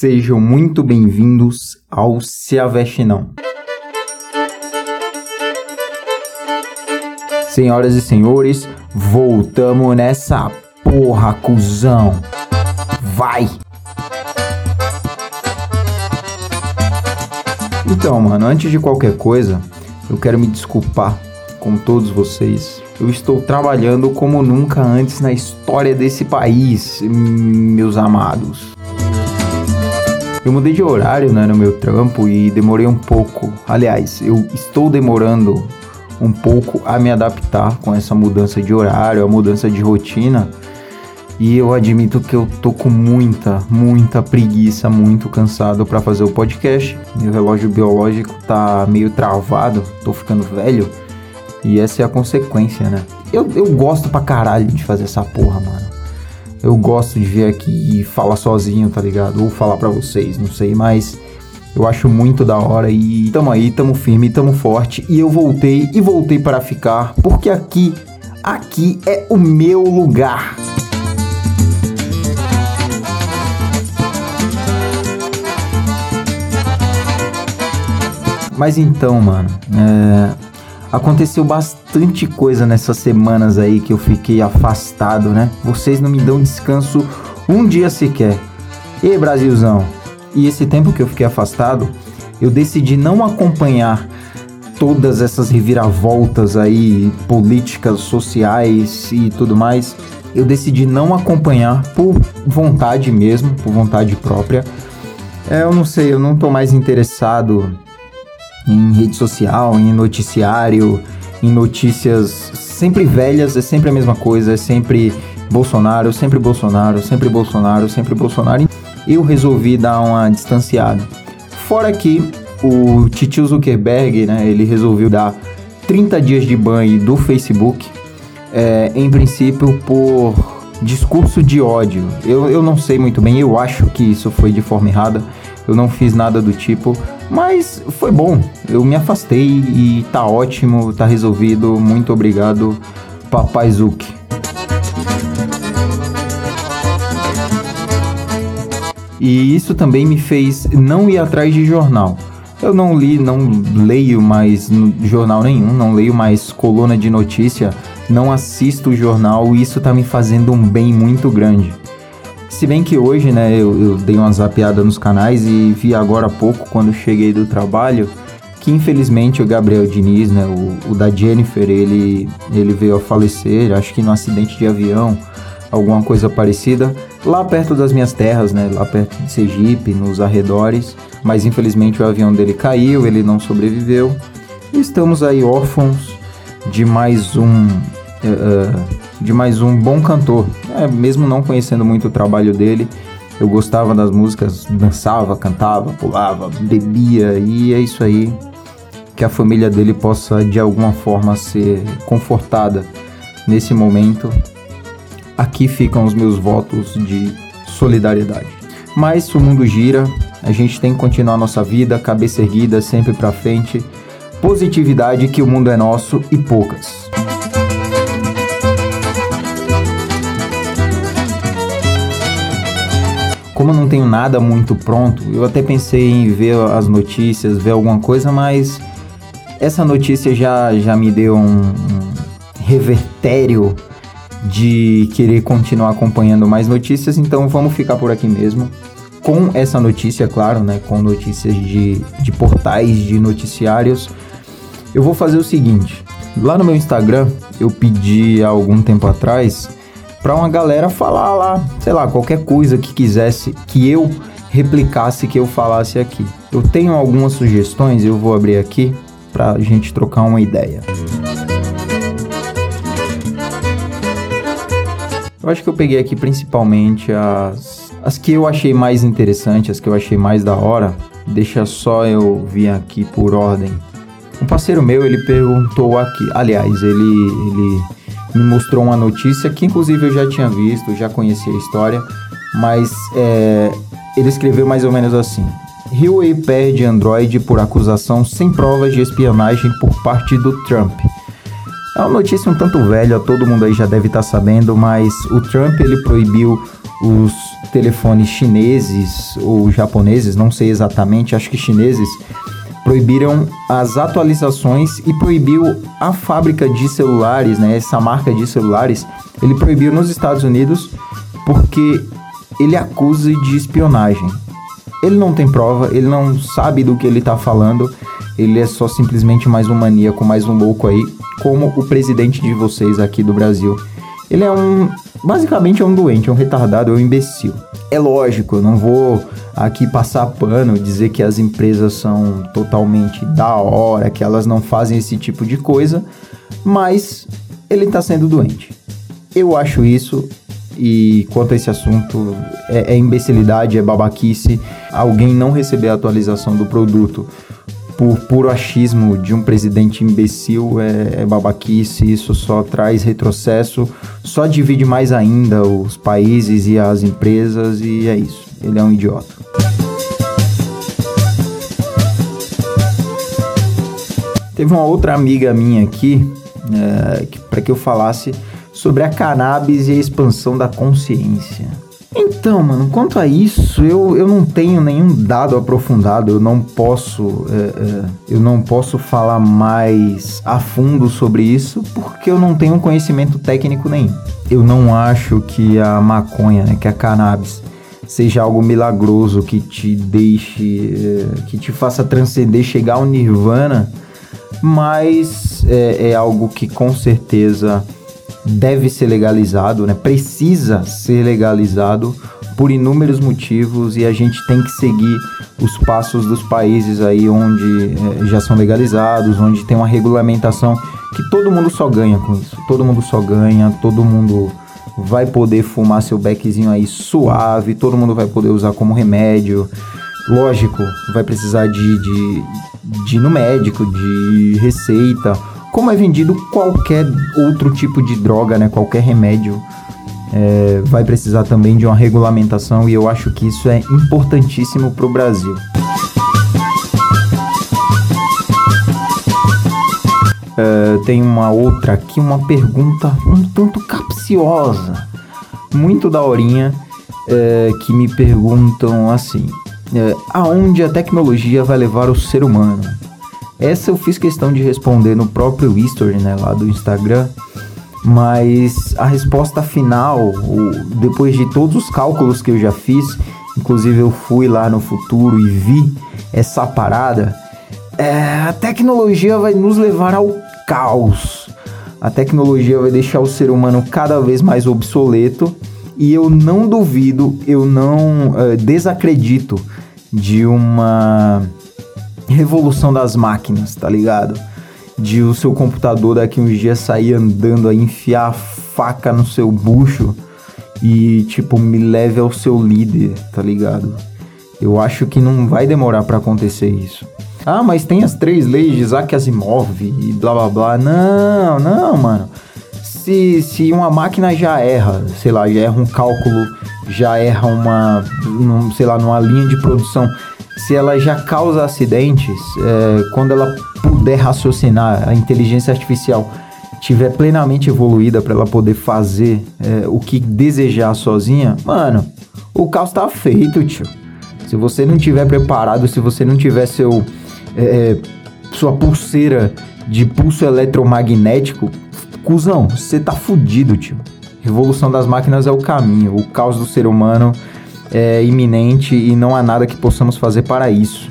Sejam muito bem-vindos ao Se Aveste Não. Senhoras e senhores, voltamos nessa porra, cuzão. Vai! Então, mano, antes de qualquer coisa, eu quero me desculpar com todos vocês. Eu estou trabalhando como nunca antes na história desse país, meus amados. Eu mudei de horário né, no meu trampo e demorei um pouco. Aliás, eu estou demorando um pouco a me adaptar com essa mudança de horário, a mudança de rotina. E eu admito que eu tô com muita, muita preguiça, muito cansado para fazer o podcast. Meu relógio biológico tá meio travado, tô ficando velho. E essa é a consequência, né? Eu, eu gosto pra caralho de fazer essa porra, mano. Eu gosto de vir aqui e falar sozinho, tá ligado? Ou falar para vocês, não sei, mas eu acho muito da hora e tamo aí, tamo firme, tamo forte. E eu voltei e voltei para ficar, porque aqui, aqui é o meu lugar. Mas então, mano, é, Aconteceu bastante coisa nessas semanas aí que eu fiquei afastado, né? Vocês não me dão descanso um dia sequer. E Brasilzão? E esse tempo que eu fiquei afastado, eu decidi não acompanhar todas essas reviravoltas aí políticas, sociais e tudo mais. Eu decidi não acompanhar por vontade mesmo, por vontade própria. É, eu não sei, eu não tô mais interessado em rede social, em noticiário, em notícias sempre velhas, é sempre a mesma coisa, é sempre Bolsonaro, sempre Bolsonaro, sempre Bolsonaro, sempre Bolsonaro. Eu resolvi dar uma distanciada. Fora que o Titio Zuckerberg, né, ele resolveu dar 30 dias de banho do Facebook, é, em princípio por discurso de ódio. Eu, eu não sei muito bem, eu acho que isso foi de forma errada. Eu não fiz nada do tipo, mas foi bom. Eu me afastei e tá ótimo, tá resolvido. Muito obrigado, Papai Zuki. E isso também me fez não ir atrás de jornal. Eu não li, não leio mais jornal nenhum, não leio mais coluna de notícia, não assisto jornal e isso tá me fazendo um bem muito grande. Se bem que hoje, né, eu, eu dei uma zapeada nos canais e vi agora há pouco, quando cheguei do trabalho, que infelizmente o Gabriel Diniz, né, o, o, da Jennifer, ele, ele veio a falecer, acho que num acidente de avião, alguma coisa parecida, lá perto das minhas terras, né, lá perto de Sergipe, nos arredores, mas infelizmente o avião dele caiu, ele não sobreviveu, e estamos aí órfãos de mais um... Uh, de mais um bom cantor. É, mesmo não conhecendo muito o trabalho dele, eu gostava das músicas, dançava, cantava, pulava, bebia e é isso aí. Que a família dele possa de alguma forma ser confortada nesse momento. Aqui ficam os meus votos de solidariedade. Mas o mundo gira, a gente tem que continuar nossa vida, cabeça erguida, sempre para frente. Positividade que o mundo é nosso e poucas. Como eu não tenho nada muito pronto, eu até pensei em ver as notícias, ver alguma coisa, mas essa notícia já, já me deu um, um revertério de querer continuar acompanhando mais notícias, então vamos ficar por aqui mesmo. Com essa notícia, claro, né? Com notícias de, de portais, de noticiários. Eu vou fazer o seguinte: lá no meu Instagram, eu pedi há algum tempo atrás para uma galera falar lá, sei lá, qualquer coisa que quisesse que eu replicasse que eu falasse aqui. Eu tenho algumas sugestões, eu vou abrir aqui para a gente trocar uma ideia. Eu acho que eu peguei aqui principalmente as, as que eu achei mais interessantes, as que eu achei mais da hora. Deixa só eu vir aqui por ordem. Um parceiro meu, ele perguntou aqui, aliás, ele, ele me mostrou uma notícia que inclusive eu já tinha visto, já conhecia a história, mas é, ele escreveu mais ou menos assim: Huawei perde Android por acusação sem provas de espionagem por parte do Trump. É uma notícia um tanto velha, todo mundo aí já deve estar tá sabendo, mas o Trump ele proibiu os telefones chineses ou japoneses, não sei exatamente, acho que chineses, proibiram as atualizações e proibiu a fábrica de celulares, né, essa marca de celulares, ele proibiu nos Estados Unidos porque ele acusa de espionagem. Ele não tem prova, ele não sabe do que ele está falando, ele é só simplesmente mais um maníaco, mais um louco aí, como o presidente de vocês aqui do Brasil. Ele é um. Basicamente é um doente, é um retardado, é um imbecil. É lógico, eu não vou aqui passar pano, dizer que as empresas são totalmente da hora, que elas não fazem esse tipo de coisa, mas ele tá sendo doente. Eu acho isso, e quanto a esse assunto, é, é imbecilidade, é babaquice. Alguém não receber a atualização do produto por puro achismo de um presidente imbecil é, é babaquice, isso só traz retrocesso, só divide mais ainda os países e as empresas e é isso. Ele é um idiota. Teve uma outra amiga minha aqui é, para que eu falasse sobre a cannabis e a expansão da consciência. Então, mano, quanto a isso, eu, eu não tenho nenhum dado aprofundado, eu não posso é, é, eu não posso falar mais a fundo sobre isso porque eu não tenho conhecimento técnico nenhum. Eu não acho que a maconha, né, que a cannabis, seja algo milagroso que te deixe, é, que te faça transcender, chegar ao nirvana, mas é, é algo que com certeza deve ser legalizado, né? Precisa ser legalizado por inúmeros motivos e a gente tem que seguir os passos dos países aí onde é, já são legalizados, onde tem uma regulamentação que todo mundo só ganha com isso. Todo mundo só ganha, todo mundo vai poder fumar seu beckzinho aí suave, todo mundo vai poder usar como remédio. Lógico, vai precisar de, de, de ir no médico, de receita como é vendido qualquer outro tipo de droga, né? Qualquer remédio é, vai precisar também de uma regulamentação e eu acho que isso é importantíssimo para o Brasil. É, tem uma outra aqui, uma pergunta um tanto capciosa, muito daorinha, é, que me perguntam assim: é, aonde a tecnologia vai levar o ser humano? Essa eu fiz questão de responder no próprio history, né, lá do Instagram. Mas a resposta final, depois de todos os cálculos que eu já fiz, inclusive eu fui lá no futuro e vi essa parada, é, a tecnologia vai nos levar ao caos. A tecnologia vai deixar o ser humano cada vez mais obsoleto e eu não duvido, eu não uh, desacredito de uma revolução das máquinas, tá ligado? De o seu computador daqui uns dias sair andando a enfiar a faca no seu bucho e tipo me leve ao seu líder, tá ligado? Eu acho que não vai demorar para acontecer isso. Ah, mas tem as três leis de Isaac Asimov e blá blá blá. Não, não, mano. Se, se uma máquina já erra, sei lá, já erra um cálculo, já erra uma, sei lá, numa linha de produção, se ela já causa acidentes, é, quando ela puder raciocinar, a inteligência artificial tiver plenamente evoluída para ela poder fazer é, o que desejar sozinha, mano, o caos tá feito, tio. Se você não tiver preparado, se você não tiver seu é, sua pulseira de pulso eletromagnético, cuzão, você tá fudido, tio. Revolução das máquinas é o caminho, o caos do ser humano é iminente e não há nada que possamos fazer para isso.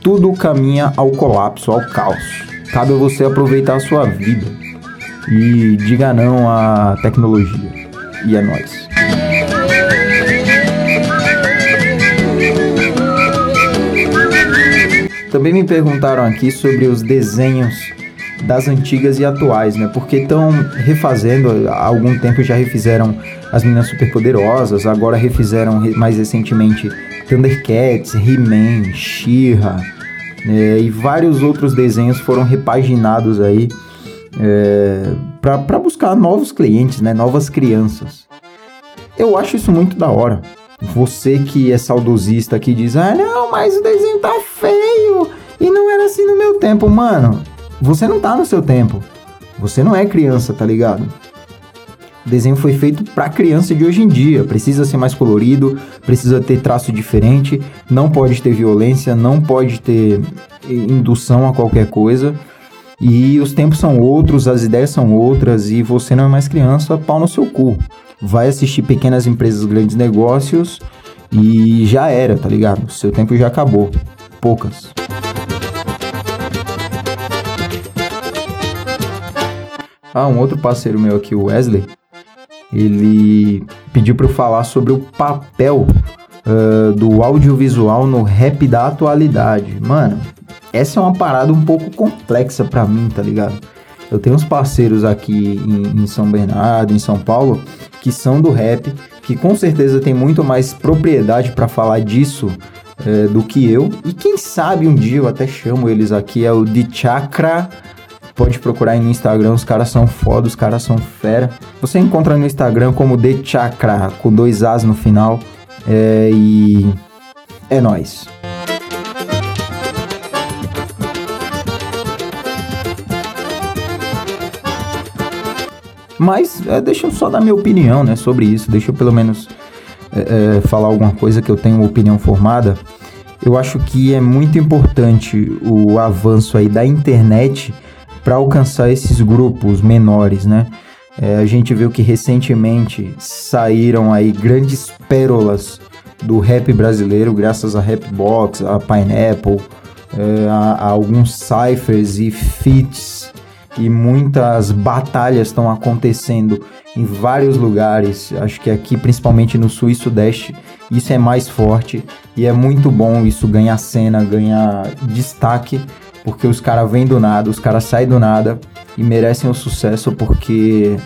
Tudo caminha ao colapso, ao caos. Cabe a você aproveitar a sua vida e diga não à tecnologia. E é nóis. Também me perguntaram aqui sobre os desenhos das antigas e atuais, né? Porque estão refazendo, há algum tempo já refizeram as Meninas Superpoderosas, agora refizeram mais recentemente Thundercats, He-Man, She-Ra, é, e vários outros desenhos foram repaginados aí é, para buscar novos clientes, né? Novas crianças. Eu acho isso muito da hora. Você que é saudosista que diz, ah não, mas o desenho tá feio e não era assim no meu tempo, mano você não tá no seu tempo. Você não é criança, tá ligado? O desenho foi feito para criança de hoje em dia. Precisa ser mais colorido, precisa ter traço diferente, não pode ter violência, não pode ter indução a qualquer coisa. E os tempos são outros, as ideias são outras e você não é mais criança, pau no seu cu. Vai assistir pequenas empresas, grandes negócios e já era, tá ligado? Seu tempo já acabou. Poucas. Ah, um outro parceiro meu aqui, o Wesley, ele pediu para eu falar sobre o papel uh, do audiovisual no rap da atualidade. Mano, essa é uma parada um pouco complexa para mim, tá ligado? Eu tenho uns parceiros aqui em, em, São Bernardo, em São Paulo, que são do rap, que com certeza tem muito mais propriedade para falar disso é, do que eu. E quem sabe um dia eu até chamo eles aqui, é o de Chakra Pode procurar aí no Instagram, os caras são foda, os caras são fera. Você encontra no Instagram como The Chakra, com dois As no final. É, e é nós. Mas é, deixa eu só dar minha opinião né, sobre isso. Deixa eu pelo menos é, é, falar alguma coisa que eu tenho uma opinião formada. Eu acho que é muito importante o avanço aí da internet para alcançar esses grupos menores, né? É, a gente viu que recentemente saíram aí grandes pérolas do rap brasileiro, graças a Rapbox, a Pineapple, é, a, a, alguns ciphers e feats e muitas batalhas estão acontecendo em vários lugares. Acho que aqui, principalmente no sul e sudeste, isso é mais forte e é muito bom isso ganhar cena, ganhar destaque porque os caras vêm do nada, os caras saem do nada e merecem o sucesso porque,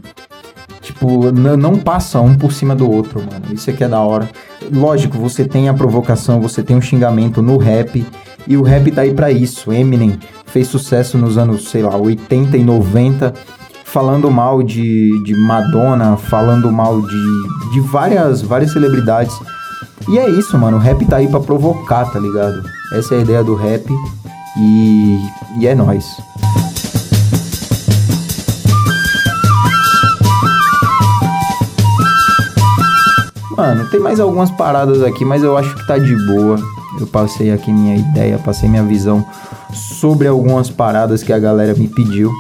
tipo, não passa um por cima do outro, mano. Isso aqui é da hora. Lógico, você tem a provocação, você tem o um xingamento no rap e o rap tá aí pra isso. Eminem fez sucesso nos anos, sei lá, 80 e 90 falando mal de, de Madonna, falando mal de, de várias, várias celebridades. E é isso, mano. O rap tá aí pra provocar, tá ligado? Essa é a ideia do rap. E, e é nós. Mano, tem mais algumas paradas aqui, mas eu acho que tá de boa. Eu passei aqui minha ideia, passei minha visão sobre algumas paradas que a galera me pediu.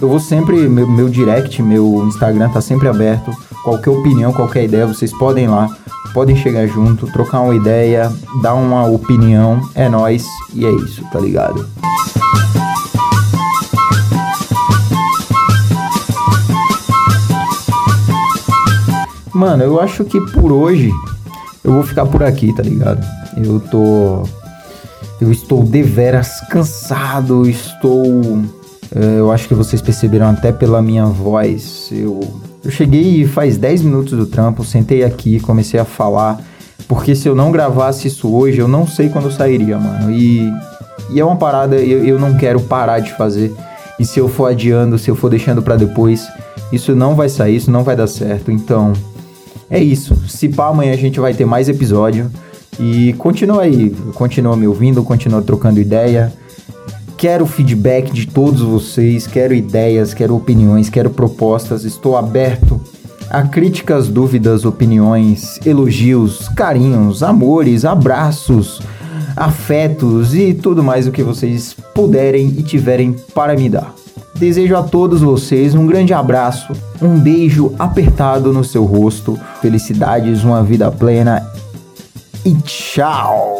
Eu vou sempre, meu, meu direct, meu Instagram tá sempre aberto. Qualquer opinião, qualquer ideia, vocês podem ir lá podem chegar junto, trocar uma ideia, dar uma opinião, é nós e é isso, tá ligado? Mano, eu acho que por hoje eu vou ficar por aqui, tá ligado? Eu tô. Eu estou deveras cansado, estou. É, eu acho que vocês perceberam até pela minha voz. Eu eu cheguei faz 10 minutos do trampo, sentei aqui, comecei a falar, porque se eu não gravasse isso hoje, eu não sei quando sairia, mano. E, e é uma parada, eu, eu não quero parar de fazer. E se eu for adiando, se eu for deixando para depois, isso não vai sair, isso não vai dar certo. Então, é isso. Se pá, amanhã a gente vai ter mais episódio. E continua aí, continua me ouvindo, continua trocando ideia. Quero feedback de todos vocês, quero ideias, quero opiniões, quero propostas. Estou aberto a críticas, dúvidas, opiniões, elogios, carinhos, amores, abraços, afetos e tudo mais o que vocês puderem e tiverem para me dar. Desejo a todos vocês um grande abraço, um beijo apertado no seu rosto, felicidades, uma vida plena e tchau!